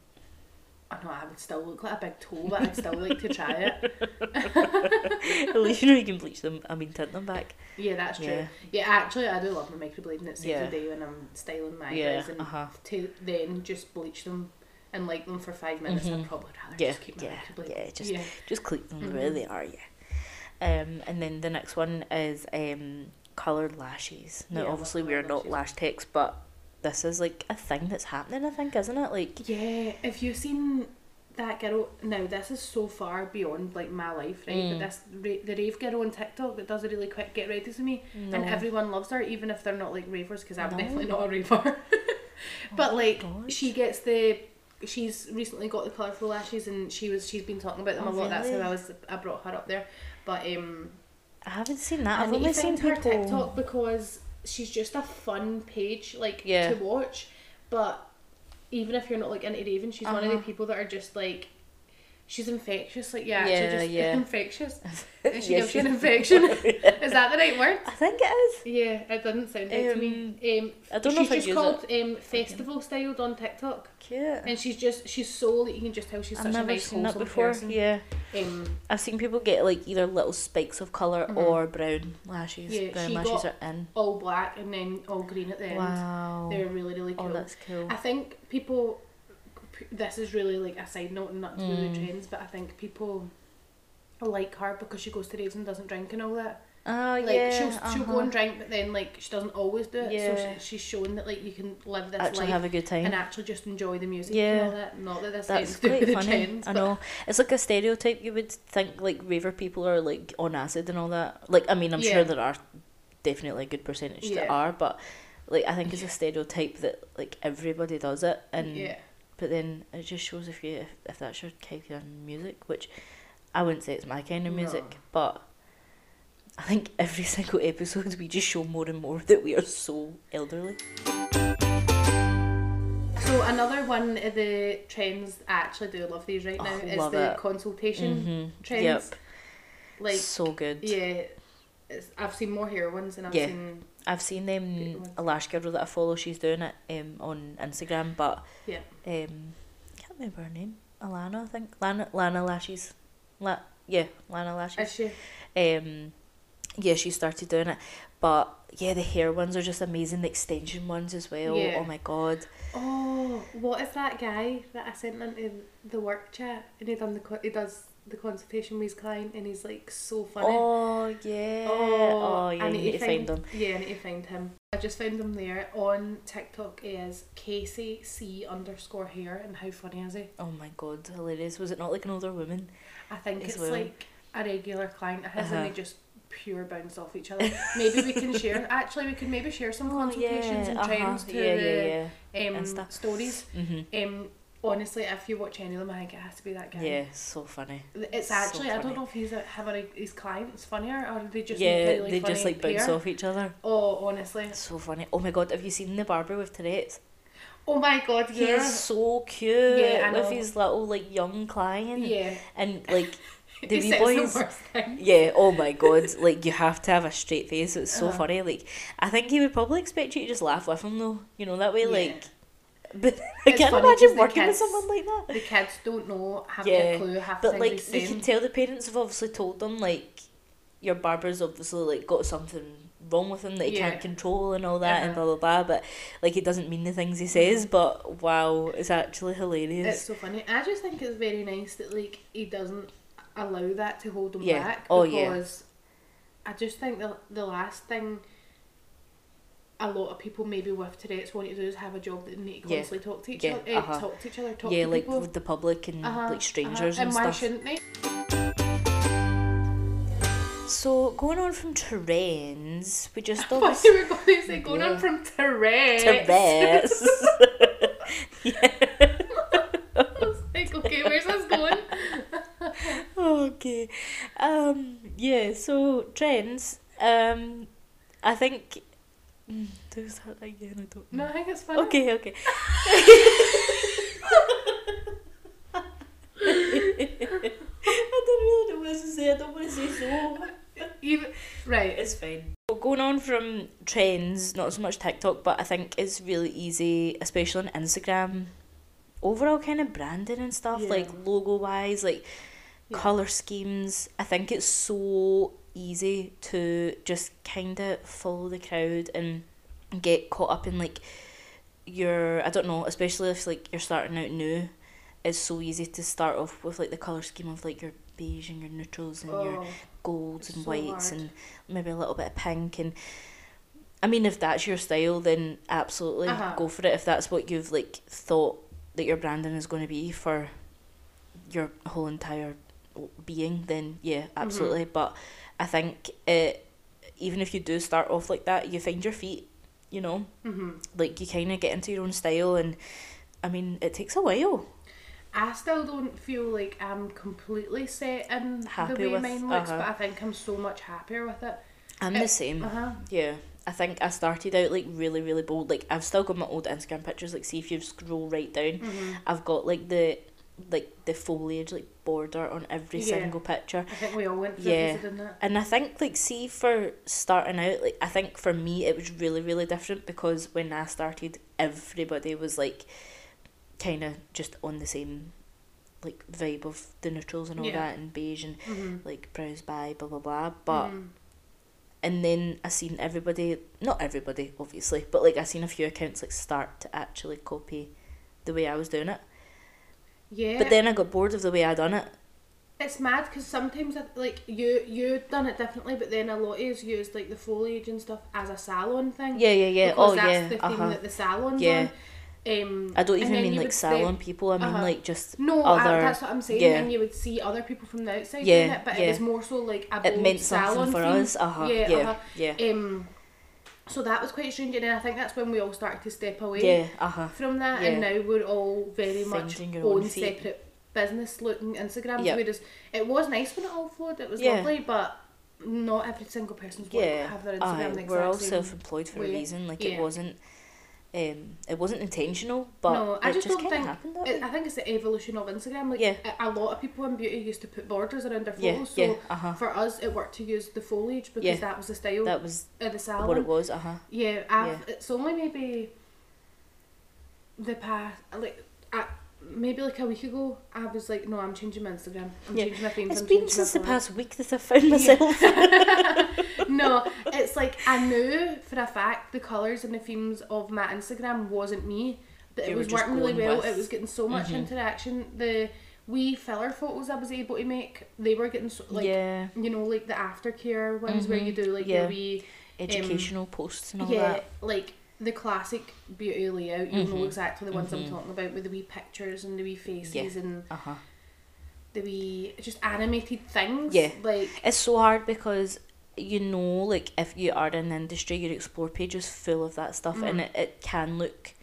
Speaker 1: I know I would still look like a big toe, but I'd still like to try it.
Speaker 2: At least you know you can bleach them. I mean, tint them back.
Speaker 1: Yeah, that's true.
Speaker 2: Yeah.
Speaker 1: Yeah, actually, I do love my microblading. It saves
Speaker 2: Yeah.
Speaker 1: the day when I'm styling my
Speaker 2: Yeah.
Speaker 1: eyebrows, and
Speaker 2: Uh huh.
Speaker 1: to then just bleach them and like them for five minutes.
Speaker 2: Mhm.
Speaker 1: I'd probably rather
Speaker 2: Yeah,
Speaker 1: just keep my
Speaker 2: yeah, yeah, just-
Speaker 1: yeah.
Speaker 2: Just click them
Speaker 1: Mhm.
Speaker 2: where they are. Yeah. Um, and then the next one is um coloured lashes. Now,
Speaker 1: Yeah,
Speaker 2: obviously, we are not lash techs, but this is like a thing that's happening. I think, isn't it? Like,
Speaker 1: Yeah, if you've seen that girl, now this is so far beyond like my life, right?
Speaker 2: Mm.
Speaker 1: But this the rave girl on TikTok that does a really quick get ready to me,
Speaker 2: no.
Speaker 1: and everyone loves her, even if they're not like ravers, because I'm
Speaker 2: No.
Speaker 1: definitely not a raver. but
Speaker 2: Oh,
Speaker 1: like
Speaker 2: God.
Speaker 1: she gets the. She's recently got the colourful lashes, and she was she's been talking about them
Speaker 2: Oh,
Speaker 1: a lot. That's how? I was I brought her up there. But um,
Speaker 2: I haven't seen that. I've only seen
Speaker 1: her
Speaker 2: people.
Speaker 1: TikTok because she's just a fun page like
Speaker 2: Yeah.
Speaker 1: to watch. But even if you're not like into raving, she's one of the
Speaker 2: Uh-huh.
Speaker 1: people that are just like she's infectious. Like yeah,
Speaker 2: Yeah,
Speaker 1: just
Speaker 2: yeah.
Speaker 1: infectious. And she
Speaker 2: Yeah,
Speaker 1: gives you an
Speaker 2: she's-
Speaker 1: infection. Is that the right word?
Speaker 2: I think it is.
Speaker 1: Yeah, it doesn't sound right to me. Um,
Speaker 2: I don't know if I'd
Speaker 1: just called um, festival styled on TikTok,
Speaker 2: Cute.
Speaker 1: and she's just she's so like, you can just tell she's
Speaker 2: I've
Speaker 1: such a
Speaker 2: never
Speaker 1: nice
Speaker 2: seen that before.
Speaker 1: person.
Speaker 2: Yeah,
Speaker 1: Um,
Speaker 2: I've seen people get like either little spikes of color
Speaker 1: Mhm.
Speaker 2: or brown lashes.
Speaker 1: Yeah,
Speaker 2: brown
Speaker 1: she
Speaker 2: lashes
Speaker 1: got-
Speaker 2: are in.
Speaker 1: all black and then all green at the end.
Speaker 2: Wow.
Speaker 1: They're really really cool.
Speaker 2: Oh, that's cool.
Speaker 1: I think people. This is really like a side note and not to do with
Speaker 2: Mm.
Speaker 1: trends, but I think people like her because she goes to raves and doesn't drink and all that.
Speaker 2: Oh
Speaker 1: Like
Speaker 2: yeah.
Speaker 1: she'll she'll go
Speaker 2: uh-huh.
Speaker 1: and drink, but then like she doesn't always do it.
Speaker 2: Yeah.
Speaker 1: So she, she's shown that like you can live this
Speaker 2: actually
Speaker 1: life
Speaker 2: have a good time.
Speaker 1: and actually just enjoy the music
Speaker 2: Yeah.
Speaker 1: and all that. Not that this
Speaker 2: That's
Speaker 1: has
Speaker 2: quite funny.
Speaker 1: trends.
Speaker 2: I know. It's like a stereotype. You would think like raver people are like on acid and all that. Like I mean, I'm
Speaker 1: Yeah.
Speaker 2: sure there are definitely a good percentage that are, but like I think it's a stereotype that like everybody does it, and
Speaker 1: yeah.
Speaker 2: But then it just shows if you if, if that's your kind of music, which I wouldn't say it's my kind of music,
Speaker 1: No.
Speaker 2: but I think every single episode we just show more and more that we are so elderly.
Speaker 1: So another one of the trends I actually do love these right now
Speaker 2: Oh,
Speaker 1: is the
Speaker 2: it.
Speaker 1: consultation
Speaker 2: Mm-hmm.
Speaker 1: trends.
Speaker 2: Yep.
Speaker 1: Like
Speaker 2: so good.
Speaker 1: yeah, it's, I've seen more hair ones and I've
Speaker 2: Yeah.
Speaker 1: seen
Speaker 2: I've seen them
Speaker 1: ones.
Speaker 2: a lash girl that I follow. She's doing it um on Instagram, but
Speaker 1: Yeah.
Speaker 2: um, can't remember her name. Alana, I think. Lana, Lana lashes. La, yeah, Lana Lashes.
Speaker 1: is she
Speaker 2: Um, yeah, she started doing it, but yeah, the hair ones are just amazing. The extension ones as well.
Speaker 1: Yeah.
Speaker 2: Oh my god.
Speaker 1: Oh, what is that guy that I sent into the work chat and he done the he does the consultation with his client and he's like so funny.
Speaker 2: Oh yeah. Oh, yeah.
Speaker 1: I need,
Speaker 2: to find them.
Speaker 1: Yeah, I need to find him. I just found him there on TikTok is Casey C underscore hair and how funny is he?
Speaker 2: Oh my god, hilarious. Was it not like an older woman?
Speaker 1: I think it's
Speaker 2: well.
Speaker 1: like a regular client of his and
Speaker 2: Uh-huh.
Speaker 1: they just pure bounce off each other. maybe we can share actually we could maybe share some consultations and
Speaker 2: uh-huh.
Speaker 1: trends to
Speaker 2: yeah,
Speaker 1: the
Speaker 2: yeah, yeah.
Speaker 1: um, stories.
Speaker 2: Mhm.
Speaker 1: Um honestly if you watch any of them I think it has to be that guy.
Speaker 2: Yeah, so funny.
Speaker 1: It's
Speaker 2: So
Speaker 1: actually I don't know if he's a, having his clients funnier or they just
Speaker 2: yeah,
Speaker 1: really
Speaker 2: they just like bounce
Speaker 1: pair.
Speaker 2: off each other.
Speaker 1: Oh honestly.
Speaker 2: So funny. Oh my god, have you seen the barber with Tourette's?
Speaker 1: Oh my god,
Speaker 2: He
Speaker 1: yeah.
Speaker 2: is so cute
Speaker 1: Yeah,
Speaker 2: with his little like young client.
Speaker 1: Yeah.
Speaker 2: And like the wee boys.
Speaker 1: the.
Speaker 2: Yeah, oh my god, like you have to have a straight face. It's so
Speaker 1: Uh-huh.
Speaker 2: funny. Like I think he would probably expect you to just laugh with him though. You know that way,
Speaker 1: Yeah.
Speaker 2: like. But I
Speaker 1: It's
Speaker 2: can't imagine working with someone like that.
Speaker 1: The kids don't know, have
Speaker 2: Yeah,
Speaker 1: a clue the
Speaker 2: But like you can tell the parents have obviously told them like your barber's obviously like got something wrong with him that he
Speaker 1: Yeah.
Speaker 2: can't control and all that and
Speaker 1: Uh-huh.
Speaker 2: blah blah blah. But like it doesn't mean the things he says. But wow, it's actually hilarious It's
Speaker 1: so funny. I just think it's very nice that like he doesn't allow that to hold him
Speaker 2: Yeah.
Speaker 1: back.
Speaker 2: Oh, yeah.
Speaker 1: because I just think the the last thing a lot of people maybe with Tourette's want to do is have a job that they need to
Speaker 2: Yeah.
Speaker 1: constantly talk to each
Speaker 2: Yeah,
Speaker 1: other, uh,
Speaker 2: uh-huh.
Speaker 1: talk to each other, talk
Speaker 2: yeah,
Speaker 1: to
Speaker 2: like
Speaker 1: people.
Speaker 2: with the public and
Speaker 1: Uh-huh,
Speaker 2: like strangers
Speaker 1: uh-huh.
Speaker 2: and
Speaker 1: and why
Speaker 2: stuff.
Speaker 1: shouldn't they?
Speaker 2: So going on from trends, we just obviously
Speaker 1: you were going to say going
Speaker 2: Yeah.
Speaker 1: on from Tourette's?
Speaker 2: Tourette's. yeah.
Speaker 1: Like, okay, where's this going?
Speaker 2: Okay. Um. Yeah. So trends. Um. I think. Do that again. I don't.
Speaker 1: No,
Speaker 2: know.
Speaker 1: I think it's funny.
Speaker 2: Okay. Okay. I don't really know what to say. I don't want to say so.
Speaker 1: Even, right.
Speaker 2: It's fine. Well, going on from trends, not so much TikTok, but I think it's really easy, especially on Instagram. Overall, kind of branding and stuff,
Speaker 1: Yeah.
Speaker 2: like logo wise, like
Speaker 1: Yeah.
Speaker 2: color schemes. I think it's so easy to just kind of follow the crowd and get caught up in like your. I don't know, especially if like you're starting out new. It's so easy to start off with like the color scheme of like your beige and your neutrals and your
Speaker 1: Oh,
Speaker 2: golds and
Speaker 1: so
Speaker 2: whites
Speaker 1: hard.
Speaker 2: and maybe a little bit of pink and I mean, if that's your style, then absolutely
Speaker 1: Uh-huh.
Speaker 2: go for it. If that's what you've like thought that your branding is going to be for your whole entire being, then yeah, absolutely. But I think it, even if you do start off like that, you find your feet. You know,
Speaker 1: hmm
Speaker 2: like you kind of get into your own style, and I mean, it takes a while.
Speaker 1: I still don't feel like I'm completely set in
Speaker 2: Happy
Speaker 1: the way
Speaker 2: with-
Speaker 1: mine looks,
Speaker 2: uh-huh.
Speaker 1: but I think I'm so much happier with it.
Speaker 2: I'm
Speaker 1: Uh,
Speaker 2: the same.
Speaker 1: Uh huh.
Speaker 2: Yeah. I think I started out like really, really bold. Like I've still got my old Instagram pictures. Like see if you scroll right down,
Speaker 1: hmm
Speaker 2: I've got like the like the foliage like border on every
Speaker 1: Yeah.
Speaker 2: single picture.
Speaker 1: I think we all went through
Speaker 2: Yeah.
Speaker 1: that.
Speaker 2: And I think like see for starting out, like I think for me it was really, really different because when I started everybody was like kinda just on the same like vibe of the neutrals and all
Speaker 1: Yeah.
Speaker 2: that and beige and
Speaker 1: hmm
Speaker 2: like browse by blah blah blah. But
Speaker 1: Mhm.
Speaker 2: and then I seen everybody, not everybody obviously, but like I seen a few accounts like start to actually copy the way I was doing it.
Speaker 1: Yeah,
Speaker 2: But then I got bored of the way I done it.
Speaker 1: it's mad because sometimes I, like you you done it differently, but then a lot of us used like the foliage and stuff as a salon thing.
Speaker 2: Yeah, yeah, yeah.
Speaker 1: because
Speaker 2: oh
Speaker 1: that's
Speaker 2: yeah.
Speaker 1: the theme
Speaker 2: Uh huh.
Speaker 1: that the salon's
Speaker 2: Yeah.
Speaker 1: on. Um,
Speaker 2: I don't even mean like salon
Speaker 1: then-
Speaker 2: people. I mean
Speaker 1: Uh-huh.
Speaker 2: like just
Speaker 1: No,
Speaker 2: other-
Speaker 1: I, that's what I'm saying.
Speaker 2: yeah.
Speaker 1: And you would see other people from the outside
Speaker 2: Yeah,
Speaker 1: doing it, but
Speaker 2: yeah.
Speaker 1: it was more so like a
Speaker 2: it meant
Speaker 1: salon
Speaker 2: something for
Speaker 1: theme.
Speaker 2: us. Uh huh.
Speaker 1: Yeah,
Speaker 2: Yeah.
Speaker 1: uh-huh.
Speaker 2: Yeah.
Speaker 1: Um, so that was quite strange, and then I think that's when we all started to step away
Speaker 2: Yeah. Uh huh.
Speaker 1: from that, and now we're all very much
Speaker 2: Finding your own
Speaker 1: own separate business looking Instagrams.
Speaker 2: Yep.
Speaker 1: Whereas it was nice when it all flowed; it was
Speaker 2: Yeah.
Speaker 1: lovely, but not every single person's want to
Speaker 2: Yeah.
Speaker 1: have their Instagram
Speaker 2: Aye,
Speaker 1: the
Speaker 2: we're all self-employed for a reason. Like
Speaker 1: Yeah.
Speaker 2: it wasn't. Um, it wasn't intentional, but
Speaker 1: no,
Speaker 2: it
Speaker 1: I just, don't
Speaker 2: kinda
Speaker 1: think.
Speaker 2: happened that
Speaker 1: It. I think it's the evolution of Instagram. Like
Speaker 2: Yeah.
Speaker 1: a, a lot of people in beauty used to put borders around their photos.
Speaker 2: Yeah.
Speaker 1: So
Speaker 2: Uh huh.
Speaker 1: for us, it worked to use the foliage because
Speaker 2: Yeah.
Speaker 1: that was the style
Speaker 2: That was
Speaker 1: of the salon.
Speaker 2: what it was. Uh huh.
Speaker 1: Yeah, I've,
Speaker 2: Yeah.
Speaker 1: it's only maybe the past like I, maybe like a week ago. I was like, no, I'm changing my Instagram. I'm
Speaker 2: Yeah.
Speaker 1: changing my themes.
Speaker 2: It's
Speaker 1: I'm
Speaker 2: been
Speaker 1: changing
Speaker 2: since the past week that I found
Speaker 1: Yeah. no, it's like I knew for a fact the colours and the themes of my Instagram wasn't me, but
Speaker 2: You
Speaker 1: it was working really well.
Speaker 2: with-
Speaker 1: It was getting so much
Speaker 2: Mhm.
Speaker 1: interaction. The wee filler photos I was able to make, they were getting so, like
Speaker 2: yeah.
Speaker 1: you know like the aftercare ones where
Speaker 2: Mhm.
Speaker 1: you do like
Speaker 2: Yeah.
Speaker 1: your wee
Speaker 2: Educational posts and all
Speaker 1: yeah,
Speaker 2: that.
Speaker 1: like the classic beauty layout. You know
Speaker 2: Mhm.
Speaker 1: exactly the ones I'm
Speaker 2: Mhm.
Speaker 1: talking about with the wee pictures and the wee faces and
Speaker 2: Uh huh.
Speaker 1: the wee just animated things.
Speaker 2: Yeah.
Speaker 1: like
Speaker 2: It's so hard because you know, like if you are in the industry, your explore page is full of that stuff, and
Speaker 1: Mm.
Speaker 2: it, it can look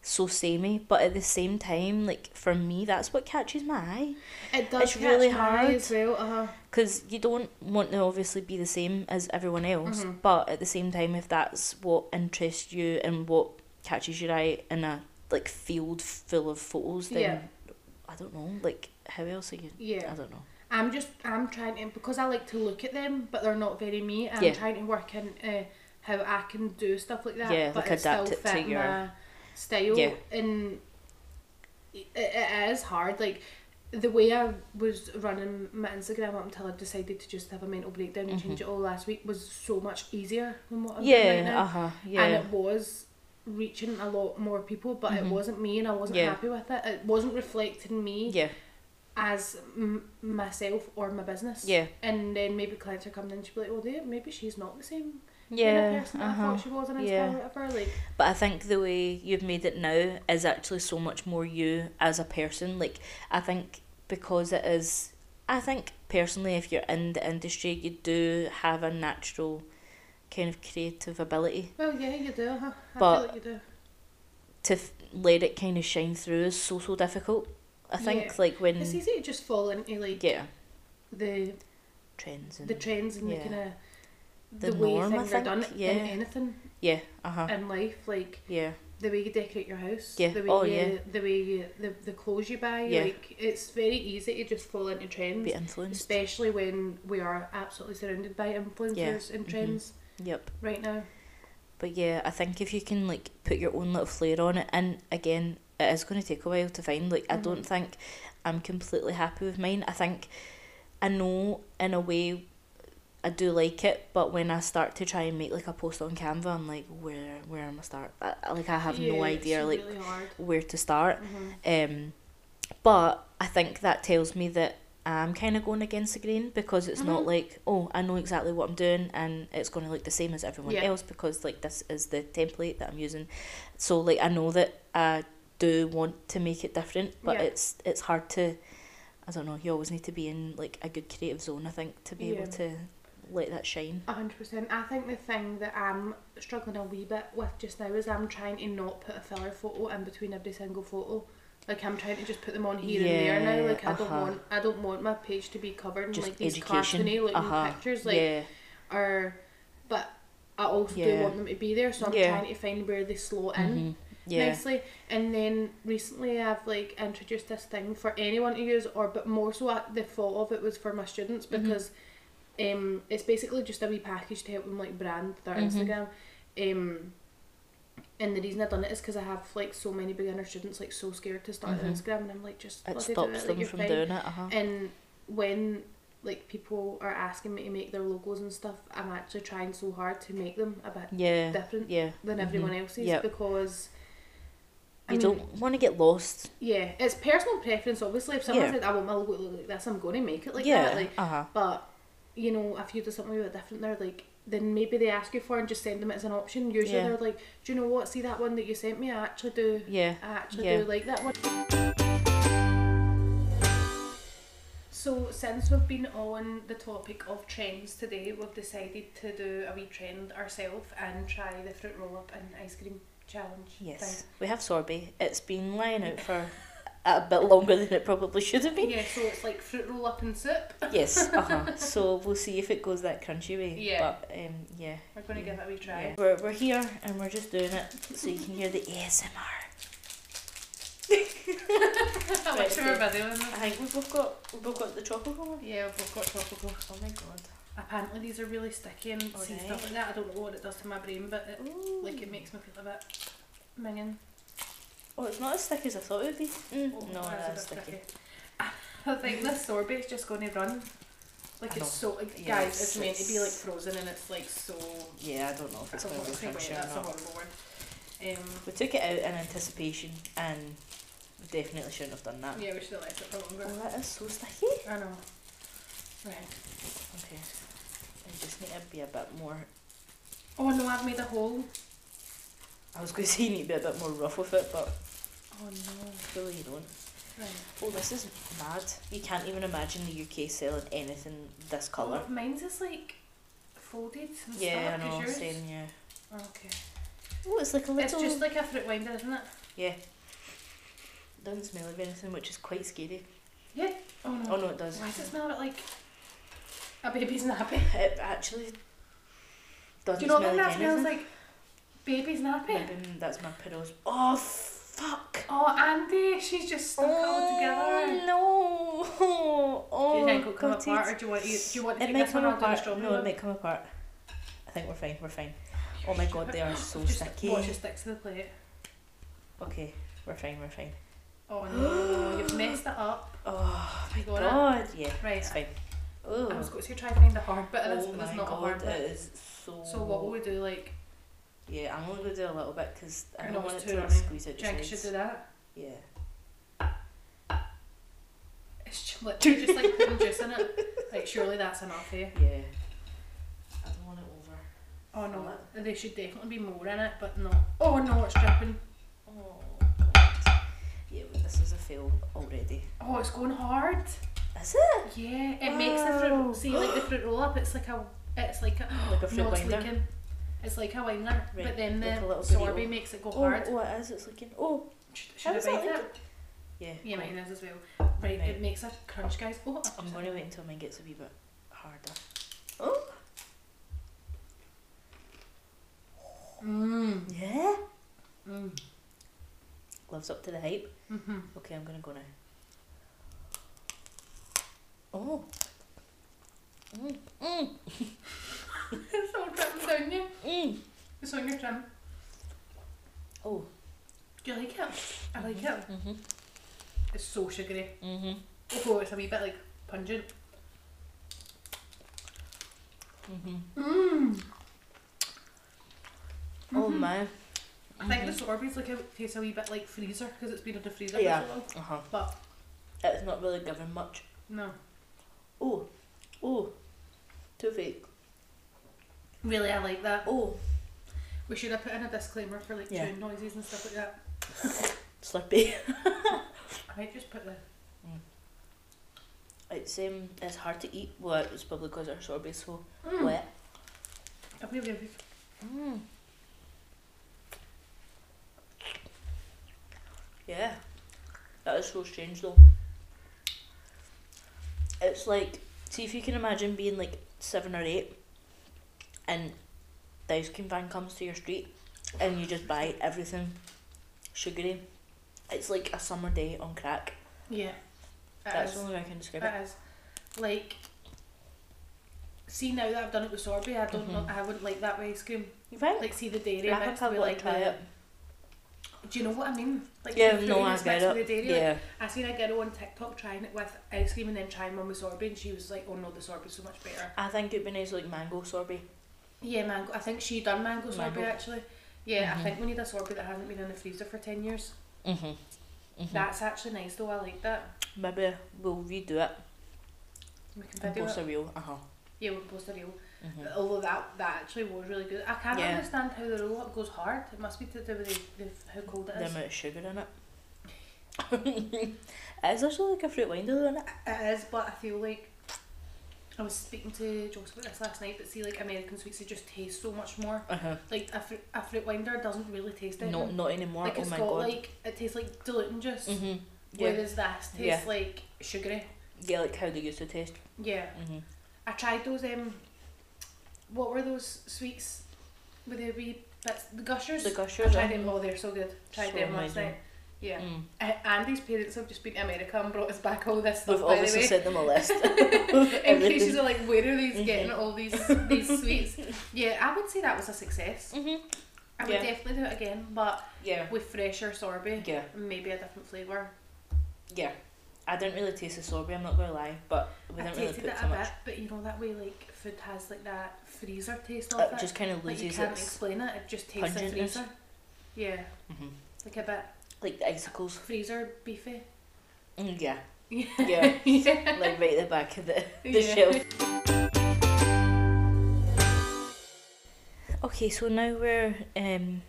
Speaker 2: so samey. But at the same time, like for me, that's what catches my eye.
Speaker 1: it does
Speaker 2: It's
Speaker 1: catch
Speaker 2: really
Speaker 1: my eye
Speaker 2: hard.
Speaker 1: as well. Uh,
Speaker 2: Because you don't want to obviously be the same as everyone else,
Speaker 1: Mhm.
Speaker 2: but at the same time, if that's what interests you and what catches your eye in a like field full of photos, then
Speaker 1: Yeah.
Speaker 2: I don't know, like how else are you?
Speaker 1: yeah,
Speaker 2: I don't know.
Speaker 1: I'm just I'm trying to because I like to look at them, but they're not very me. I'm
Speaker 2: Yeah.
Speaker 1: trying to work in uh, how I can do stuff like that.
Speaker 2: Yeah,
Speaker 1: but
Speaker 2: like adapt it to your-
Speaker 1: style.
Speaker 2: Yeah.
Speaker 1: and it, it is hard. Like the way I was running my Instagram up until I decided to just have a mental breakdown and change it all last week was so much easier than what I'm doing right
Speaker 2: Mm-hmm. Yeah,
Speaker 1: now.
Speaker 2: uh huh,
Speaker 1: And it was reaching a lot more people, but it
Speaker 2: Mhm.
Speaker 1: wasn't me, and I wasn't
Speaker 2: Yeah.
Speaker 1: happy with it. It wasn't reflecting me
Speaker 2: yeah,
Speaker 1: as m- myself or my business.
Speaker 2: yeah,
Speaker 1: And then maybe clients are coming in, she'll be like, "Oh, they, maybe she's not the same
Speaker 2: yeah.
Speaker 1: person that
Speaker 2: Uh
Speaker 1: I thought she was Instagram
Speaker 2: Yeah.
Speaker 1: or whatever." Like,
Speaker 2: But I think the way you've made it now is actually so much more you as a person. Like I think because it is, I think personally, if you're in the industry, you do have a natural kind of creative ability
Speaker 1: well, yeah, you do. Huh? I
Speaker 2: But-
Speaker 1: feel like you do.
Speaker 2: to f- let it kind of shine through is so so difficult. I think
Speaker 1: Yeah.
Speaker 2: like when
Speaker 1: It's easy to just fall into like
Speaker 2: yeah
Speaker 1: the
Speaker 2: trends and
Speaker 1: the trends and
Speaker 2: yeah.
Speaker 1: the kind of
Speaker 2: The
Speaker 1: the, way
Speaker 2: norm, I
Speaker 1: things are done
Speaker 2: yeah.
Speaker 1: in anything
Speaker 2: yeah uh huh
Speaker 1: in life. Like
Speaker 2: yeah
Speaker 1: the way you decorate your house,
Speaker 2: Yeah.
Speaker 1: the way
Speaker 2: Oh,
Speaker 1: you,
Speaker 2: yeah.
Speaker 1: the way you, the the clothes you buy.
Speaker 2: Yeah.
Speaker 1: Like it's very easy to just fall into trends.
Speaker 2: be influenced.
Speaker 1: especially when we are absolutely surrounded by influencers and
Speaker 2: mhm.
Speaker 1: trends
Speaker 2: Yep.
Speaker 1: right now.
Speaker 2: But yeah, I think if you can like put your own little flair on it, and again, it is going to take a while to find. Like, I
Speaker 1: Mhm.
Speaker 2: don't think I'm completely happy with mine. I think I know in a way I do like it, but when I start to try and make like a post on Canva, I'm like, where where am I start? I, like I have no idea like
Speaker 1: really
Speaker 2: where to start.
Speaker 1: Mhm.
Speaker 2: Um, but I think that tells me that I'm kind of going against the grain because it's not
Speaker 1: Mhm.
Speaker 2: like oh I know exactly what I'm doing and it's going to look the same as everyone
Speaker 1: Yeah.
Speaker 2: else because like this is the template that I'm using. So like I know that I do want to make it different, but
Speaker 1: Yeah.
Speaker 2: it's it's hard to. I don't know. You always need to be in like a good creative zone. I think to be
Speaker 1: Yeah.
Speaker 2: able to let that shine.
Speaker 1: A hundred percent. I think the thing that I'm struggling a wee bit with just now is I'm trying to not put a filler photo in between every single photo. Like I'm trying to just put them on here and there now.
Speaker 2: Yeah,
Speaker 1: Like I don't
Speaker 2: uh-huh.
Speaker 1: want I don't want my page to be covered in
Speaker 2: Just
Speaker 1: like these
Speaker 2: education.
Speaker 1: cartoony looking
Speaker 2: uh-huh.
Speaker 1: pictures. Like
Speaker 2: yeah.
Speaker 1: or but I also do
Speaker 2: Yeah.
Speaker 1: want them to be there, so I'm
Speaker 2: Yeah.
Speaker 1: trying to find where they slow in
Speaker 2: Mhm. Yeah.
Speaker 1: nicely. And then recently I've like introduced this thing for anyone to use, or but more so at the thought of it was for my students
Speaker 2: Mhm.
Speaker 1: because um it's basically just a wee package to help them like brand their
Speaker 2: Mhm.
Speaker 1: Instagram. Um, and the reason I've done it is because I have like so many beginner students like so scared to start their
Speaker 2: Mhm.
Speaker 1: Instagram, and I'm like just
Speaker 2: It
Speaker 1: bloody do
Speaker 2: stops
Speaker 1: it, like,
Speaker 2: them
Speaker 1: you're
Speaker 2: from
Speaker 1: fine.
Speaker 2: doing it. Uh huh.
Speaker 1: And when like people are asking me to make their logos and stuff, I'm actually trying so hard to make them a bit
Speaker 2: Yeah.
Speaker 1: different
Speaker 2: Yeah.
Speaker 1: than
Speaker 2: Mhm.
Speaker 1: everyone else's
Speaker 2: Yep.
Speaker 1: because I
Speaker 2: You
Speaker 1: mean,
Speaker 2: don't want to get lost.
Speaker 1: yeah, it's personal preference. Obviously, if someone
Speaker 2: Yeah.
Speaker 1: said I want my logo to look like this, I'm going to make it like
Speaker 2: yeah.
Speaker 1: that. Like,
Speaker 2: uh huh.
Speaker 1: but you know, if you do something a bit different, they're like, then maybe they ask you for and just send them it as an option. Usually,
Speaker 2: Yeah.
Speaker 1: they're like, do you know what? See that one that you sent me? I actually do.
Speaker 2: Yeah.
Speaker 1: I actually
Speaker 2: Yeah.
Speaker 1: do like that one. So since we've been on the topic of trends today, we've decided to do a wee trend ourselves and try the fruit roll up and ice cream challenge.
Speaker 2: Yes.
Speaker 1: thing.
Speaker 2: We have sorbet. It's been lying out for a bit longer than it probably should have been.
Speaker 1: Yeah, so it's like fruit roll up and soup.
Speaker 2: Yes. Uh huh. so we'll see if it goes that crunchy way.
Speaker 1: Yeah.
Speaker 2: But um, yeah.
Speaker 1: We're going to
Speaker 2: Yeah.
Speaker 1: give it a wee try.
Speaker 2: Yeah. We're we're here and we're just doing it so you can hear the ASMR.
Speaker 1: I
Speaker 2: Right,
Speaker 1: wish we were
Speaker 2: okay.
Speaker 1: videoing this.
Speaker 2: I think we've both got we've both got the tropical. one.
Speaker 1: Yeah, we've both got tropical.
Speaker 2: Oh my god.
Speaker 1: Apparently these are really sticky and see stuff like that. I don't know what it does to my brain, but it,
Speaker 2: Ooh.
Speaker 1: like it makes me feel a bit minging.
Speaker 2: Oh, it's not as thick as I thought it would be. Mm,
Speaker 1: Oh,
Speaker 2: no,
Speaker 1: that's a
Speaker 2: sticky.
Speaker 1: I think this sorbet's just going to run. Like
Speaker 2: I
Speaker 1: it's so, like,
Speaker 2: Yeah,
Speaker 1: guys, it's,
Speaker 2: it's-
Speaker 1: meant to be like frozen and it's like so.
Speaker 2: Yeah, I don't know if it's
Speaker 1: That's
Speaker 2: going to be
Speaker 1: wait,
Speaker 2: crunchy or
Speaker 1: that's a horrible word. Um,
Speaker 2: We took it out in anticipation and we definitely shouldn't have done that.
Speaker 1: yeah, we should have left it for longer.
Speaker 2: Oh, that is so sticky.
Speaker 1: I know. Right.
Speaker 2: Okay. I just need to be a bit more.
Speaker 1: Oh no, I've made a hole.
Speaker 2: I was going to say you need to be a bit more rough with it, but
Speaker 1: Oh no.
Speaker 2: really you don't.
Speaker 1: Right.
Speaker 2: Oh, this is mad. You can't even imagine the UK selling anything this colour.
Speaker 1: Oh, mine's is like folded and
Speaker 2: yeah,
Speaker 1: stuff.
Speaker 2: I know.
Speaker 1: Yours?
Speaker 2: Same, yeah.
Speaker 1: Oh, okay.
Speaker 2: Oh, it's like a little...
Speaker 1: It's just like a fruit winder, isn't it?
Speaker 2: Yeah. Doesn't smell of anything, which is quite scary.
Speaker 1: Yeah. Oh no.
Speaker 2: Oh no, it does.
Speaker 1: Why does it smell like a baby's nappy?
Speaker 2: It actually doesn't
Speaker 1: Do you know
Speaker 2: smell
Speaker 1: what
Speaker 2: like
Speaker 1: that smells like? Baby's nappy.
Speaker 2: Maybe that's my pillows. Oh fuck!
Speaker 1: Oh, Andy, she's just stuck all oh, together.
Speaker 2: no! Oh,
Speaker 1: do you think it'll come apart, or do you want do you want to
Speaker 2: It
Speaker 1: take this one
Speaker 2: come
Speaker 1: or do the
Speaker 2: apart.
Speaker 1: strawberry
Speaker 2: No, it
Speaker 1: one?
Speaker 2: may come apart. I think we're fine. We're fine. Oh my god, they are so
Speaker 1: Just
Speaker 2: sticky.
Speaker 1: Watch it stick to the plate.
Speaker 2: Okay, we're fine. We're fine.
Speaker 1: Oh no, you've messed it up.
Speaker 2: Oh my
Speaker 1: You got it?
Speaker 2: god! Yeah,
Speaker 1: Right.
Speaker 2: it's fine. Oh,
Speaker 1: I was going to try to find a hard bit of this,
Speaker 2: oh
Speaker 1: but there's not a
Speaker 2: god,
Speaker 1: hard
Speaker 2: it
Speaker 1: bit.
Speaker 2: is so.
Speaker 1: So what will we do? Like,
Speaker 2: Yeah, I'm only gonna do a little bit because I don't want it to like, squeeze out
Speaker 1: do you think should do that?
Speaker 2: Yeah.
Speaker 1: It's literally just like putting juice in it. Like, surely that's enough here.
Speaker 2: Yeah. I don't want it over.
Speaker 1: Oh no, there should definitely be more in it, but no. Oh no, it's dripping.
Speaker 2: Oh god. Yeah, well, this is a fail already.
Speaker 1: Oh, it's going hard.
Speaker 2: Is it?
Speaker 1: Yeah, it makes the fruit. See, like the fruit roll up, it's like a, it's like a,
Speaker 2: Like a fruit
Speaker 1: no, it's leaking. It's like a winder,
Speaker 2: Right,
Speaker 1: but then the
Speaker 2: little
Speaker 1: sorbet
Speaker 2: burrito.
Speaker 1: makes it go
Speaker 2: Oh,
Speaker 1: hard.
Speaker 2: oh, it is. It's looking. Oh,
Speaker 1: Should,
Speaker 2: how
Speaker 1: should I
Speaker 2: is that
Speaker 1: bite it?
Speaker 2: Yeah.
Speaker 1: Yeah, mine is as well. Right,
Speaker 2: Right.
Speaker 1: it makes a crunch, guys. Oh,
Speaker 2: I'm going to wait until mine gets a wee bit harder. Oh.
Speaker 1: Mmm.
Speaker 2: Yeah.
Speaker 1: Mmm.
Speaker 2: Lives up to the hype.
Speaker 1: Mhm.
Speaker 2: Okay, I'm gonna go now. Oh. Mm. Mm.
Speaker 1: it's all dripping down you.
Speaker 2: Mm.
Speaker 1: It's on your trim.
Speaker 2: Oh.
Speaker 1: Do you like it? I like it.
Speaker 2: Mhm.
Speaker 1: It's so sugary.
Speaker 2: Mhm.
Speaker 1: Oh, it's a wee bit like pungent.
Speaker 2: Mhm.
Speaker 1: Mmm.
Speaker 2: Oh my.
Speaker 1: I think the sorbet's like a, tastes a wee bit like freezer because it's been in the freezer
Speaker 2: Yeah.
Speaker 1: for so long.
Speaker 2: Uh huh.
Speaker 1: But
Speaker 2: It's not really giving much.
Speaker 1: no.
Speaker 2: Oh, oh, too fake.
Speaker 1: Really, I like that.
Speaker 2: Oh,
Speaker 1: We should have put in a disclaimer for like
Speaker 2: Yeah.
Speaker 1: tune noises and stuff like that.
Speaker 2: slurpy.
Speaker 1: I might just put the.
Speaker 2: It's um, it's hard to eat. Well, it's probably because our sorbet's so
Speaker 1: Mm.
Speaker 2: wet.
Speaker 1: I've never really.
Speaker 2: Mm. Yeah, that is so strange though. It's like, see if you can imagine being like seven or eight, and the ice cream van comes to your street, and you just buy everything sugary. It's like a summer day on crack.
Speaker 1: Yeah.
Speaker 2: That's
Speaker 1: is.
Speaker 2: the only way I can describe it.
Speaker 1: It is. Like. See now that I've done it with sorbet, I don't know.
Speaker 2: Mhm.
Speaker 1: I wouldn't like that with ice cream.
Speaker 2: You think?
Speaker 1: Like see the dairy
Speaker 2: I think I'd
Speaker 1: with
Speaker 2: want
Speaker 1: like
Speaker 2: try
Speaker 1: the.
Speaker 2: it.
Speaker 1: Do you know what I mean? Like
Speaker 2: Yeah,
Speaker 1: the
Speaker 2: no, I get
Speaker 1: mixed with
Speaker 2: it.
Speaker 1: the dairy. Like,
Speaker 2: Yeah,
Speaker 1: I seen a girl on TikTok trying it with ice cream and then trying one with sorbet, and she was like, "Oh no, the sorbet's so much better."
Speaker 2: I think it'd be nice like mango sorbet.
Speaker 1: Yeah, mango. I think she done mango sorbet actually. Yeah,
Speaker 2: Mhm.
Speaker 1: I think we need a sorbet that hasn't been in the freezer for ten years.
Speaker 2: Mhm. Mhm.
Speaker 1: That's actually nice though. I like that.
Speaker 2: Maybe we'll redo it.
Speaker 1: We can video
Speaker 2: post
Speaker 1: it.
Speaker 2: a reel. Uh huh.
Speaker 1: Yeah, we'll post a reel.
Speaker 2: Mhm.
Speaker 1: Although that that actually was really good. I can't
Speaker 2: Yeah.
Speaker 1: understand how the roll up goes hard. It must be to do with the, the, how cold it is.
Speaker 2: The amount of sugar in it. it is actually like a fruit winder, isn't it?
Speaker 1: It is, but I feel like I was speaking to Joseph about this last night. But see, like American sweets, they just taste so much more.
Speaker 2: Uh huh.
Speaker 1: Like a fruit, a fruit winder doesn't really taste it.
Speaker 2: No, not anymore.
Speaker 1: like
Speaker 2: oh
Speaker 1: it's
Speaker 2: my
Speaker 1: got
Speaker 2: god.
Speaker 1: like it tastes like diluting juice.
Speaker 2: mhm. Yeah.
Speaker 1: Whereas this tastes
Speaker 2: Yeah.
Speaker 1: like sugary.
Speaker 2: Yeah, like how they used to taste.
Speaker 1: Yeah.
Speaker 2: Mhm.
Speaker 1: I tried those um what were those sweets with the wee bits the gushers?
Speaker 2: The gushers.
Speaker 1: I tried
Speaker 2: uh,
Speaker 1: them, oh they're so good. Tried
Speaker 2: So
Speaker 1: them last
Speaker 2: amazing.
Speaker 1: night. Yeah.
Speaker 2: Mm.
Speaker 1: Uh, Andy's parents have just been to America and brought us back all this stuff
Speaker 2: We've
Speaker 1: by the
Speaker 2: obviously
Speaker 1: way.
Speaker 2: sent them a list.
Speaker 1: In case you're like, where are these
Speaker 2: Mhm.
Speaker 1: getting all these these sweets? Yeah, I would say that was a success.
Speaker 2: mhm.
Speaker 1: I would
Speaker 2: Yeah.
Speaker 1: definitely do it again, but
Speaker 2: Yeah.
Speaker 1: with fresher sorbet,
Speaker 2: Yeah.
Speaker 1: maybe a different flavour.
Speaker 2: Yeah. I didn't really taste the sorbet. I'm not gonna lie, but we
Speaker 1: I
Speaker 2: didn't really
Speaker 1: tasted
Speaker 2: put
Speaker 1: it
Speaker 2: so
Speaker 1: a
Speaker 2: much.
Speaker 1: bit, but you know that way like food has like that freezer taste of
Speaker 2: It
Speaker 1: it.
Speaker 2: just kind of loses
Speaker 1: like you
Speaker 2: loses
Speaker 1: can't
Speaker 2: its
Speaker 1: explain it. It just tastes like freezer. Yeah,
Speaker 2: mhm.
Speaker 1: like a bit
Speaker 2: like the icicles.
Speaker 1: freezer beefy.
Speaker 2: Mm, yeah,
Speaker 1: Yeah.
Speaker 2: Yeah.
Speaker 1: yeah.
Speaker 2: like right at the back of the the
Speaker 1: Yeah.
Speaker 2: shelf. Okay, so now we're um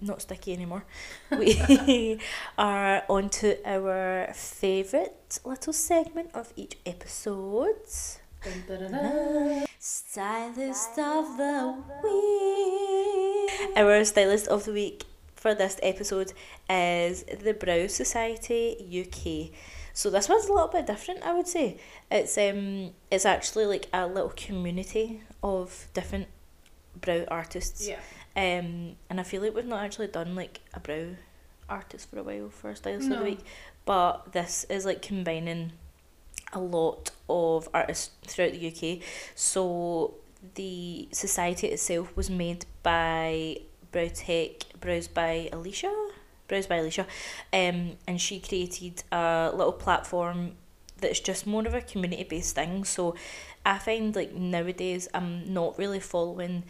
Speaker 2: not sticky anymore. We are on to our favourite little segment of each episode. Stylist of the week. Our stylist of the week for this episode is the Brow Society UK. So this one's a little bit different, I would say. It's um, it's actually like a little community of different brow artists.
Speaker 1: Yeah.
Speaker 2: Um, and I feel like we've not actually done like a brow artist for a while for a stylist of the week, but this is like combining a lot of artists throughout the UK. So the society itself was made by Brow Tech, Brows by Alicia, Brows by Alicia, um, and she created a little platform that's just more of a community based thing. So I find like nowadays I'm not really following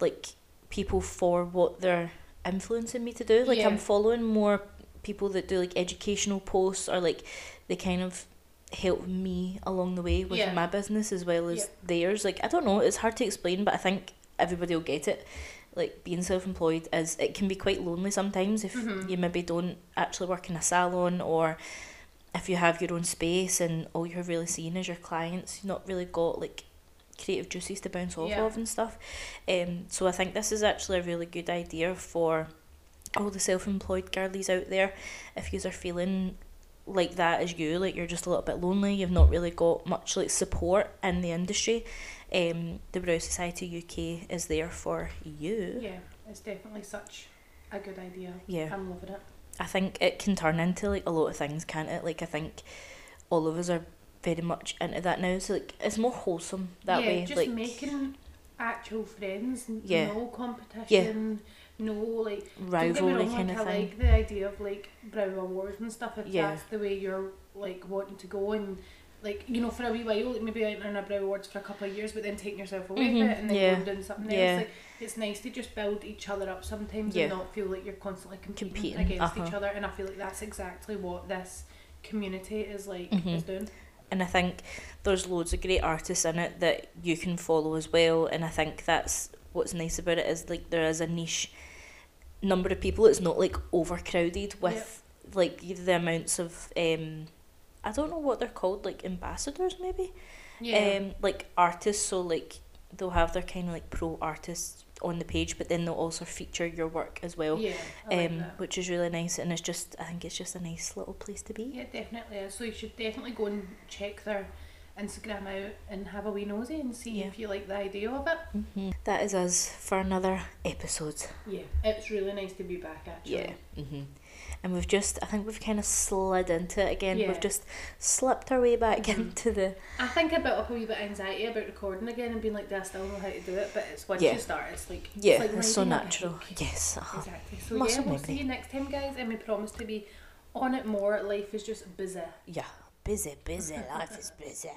Speaker 2: like people for what they're influencing me to do. Like
Speaker 1: Yeah.
Speaker 2: I'm following more people that do like educational posts or like they kind of help me along the way with
Speaker 1: Yeah.
Speaker 2: my business as well as
Speaker 1: Yeah.
Speaker 2: theirs. Like I don't know, it's hard to explain, but I think everybody will get it. Like being self employed is it can be quite lonely sometimes if
Speaker 1: Mhm.
Speaker 2: you maybe don't actually work in a salon or if you have your own space and all you're really seeing is your clients, you've not really got like creative juices to bounce off
Speaker 1: Yeah.
Speaker 2: of and stuff. Um, so I think this is actually a really good idea for all the self-employed girlies out there. If you are feeling like that as you, like you're just a little bit lonely, you've not really got much like support in the industry, um, the Brow Society UK is there for you.
Speaker 1: Yeah, it's definitely such a good idea.
Speaker 2: Yeah.
Speaker 1: I'm loving it.
Speaker 2: I think it can turn into like a lot of things, can't it? Like I think all of us are very much into that now. So like it's more wholesome that
Speaker 1: yeah,
Speaker 2: way.
Speaker 1: just
Speaker 2: like
Speaker 1: making actual friends,
Speaker 2: Yeah.
Speaker 1: no competition, yeah. no like
Speaker 2: rivalry
Speaker 1: wrong,
Speaker 2: kind
Speaker 1: like,
Speaker 2: of
Speaker 1: I
Speaker 2: thing.
Speaker 1: like the idea of like brow awards and stuff. If
Speaker 2: Yeah.
Speaker 1: that's the way you're like wanting to go and like you know for a wee while, maybe entering a brow awards for a couple of years, but then taking yourself away
Speaker 2: Mhm,
Speaker 1: from it and then
Speaker 2: yeah,
Speaker 1: going doing something
Speaker 2: yeah.
Speaker 1: else. Like it's nice to just build each other up sometimes
Speaker 2: Yeah.
Speaker 1: and not feel like you're constantly competing,
Speaker 2: Competing,
Speaker 1: against
Speaker 2: uh-huh.
Speaker 1: each other. And I feel like that's exactly what this community is like
Speaker 2: Mhm.
Speaker 1: is doing.
Speaker 2: and I think there's loads of great artists in it that you can follow as well. And I think that's what's nice about it is like there is a niche number of people. It's not like overcrowded with like the amounts of um, I don't know what they're called, like ambassadors maybe.
Speaker 1: Yeah.
Speaker 2: Um, like artists. So like they'll have their kind of like pro artists on the page, but then they'll also feature your work as well.
Speaker 1: yeah. Like
Speaker 2: um,
Speaker 1: that.
Speaker 2: which is really nice, and it's just I think it's just a nice little place to be.
Speaker 1: Yeah, definitely is. So you should definitely go and check their Instagram out and have a wee nosy and see
Speaker 2: Yeah.
Speaker 1: if you like the idea of it.
Speaker 2: hmm That is us for another episode.
Speaker 1: Yeah, it's really nice to be back actually.
Speaker 2: Yeah. hmm And we've just, I think we've kind of slid into it again.
Speaker 1: Yeah.
Speaker 2: We've just slipped our way back
Speaker 1: Mhm.
Speaker 2: into the.
Speaker 1: I think I built up a wee bit of anxiety about recording again and being like, do I still know how to do it? But it's once
Speaker 2: Yeah.
Speaker 1: you start, it's like
Speaker 2: Yeah,
Speaker 1: it's, like
Speaker 2: it's so natural. Yes. uh-huh.
Speaker 1: Exactly. So
Speaker 2: Muscle
Speaker 1: yeah, we'll
Speaker 2: memory.
Speaker 1: see you next time, guys, and we promise to be on it more. Life is just busy.
Speaker 2: Yeah. Busy, busy. Life is busy.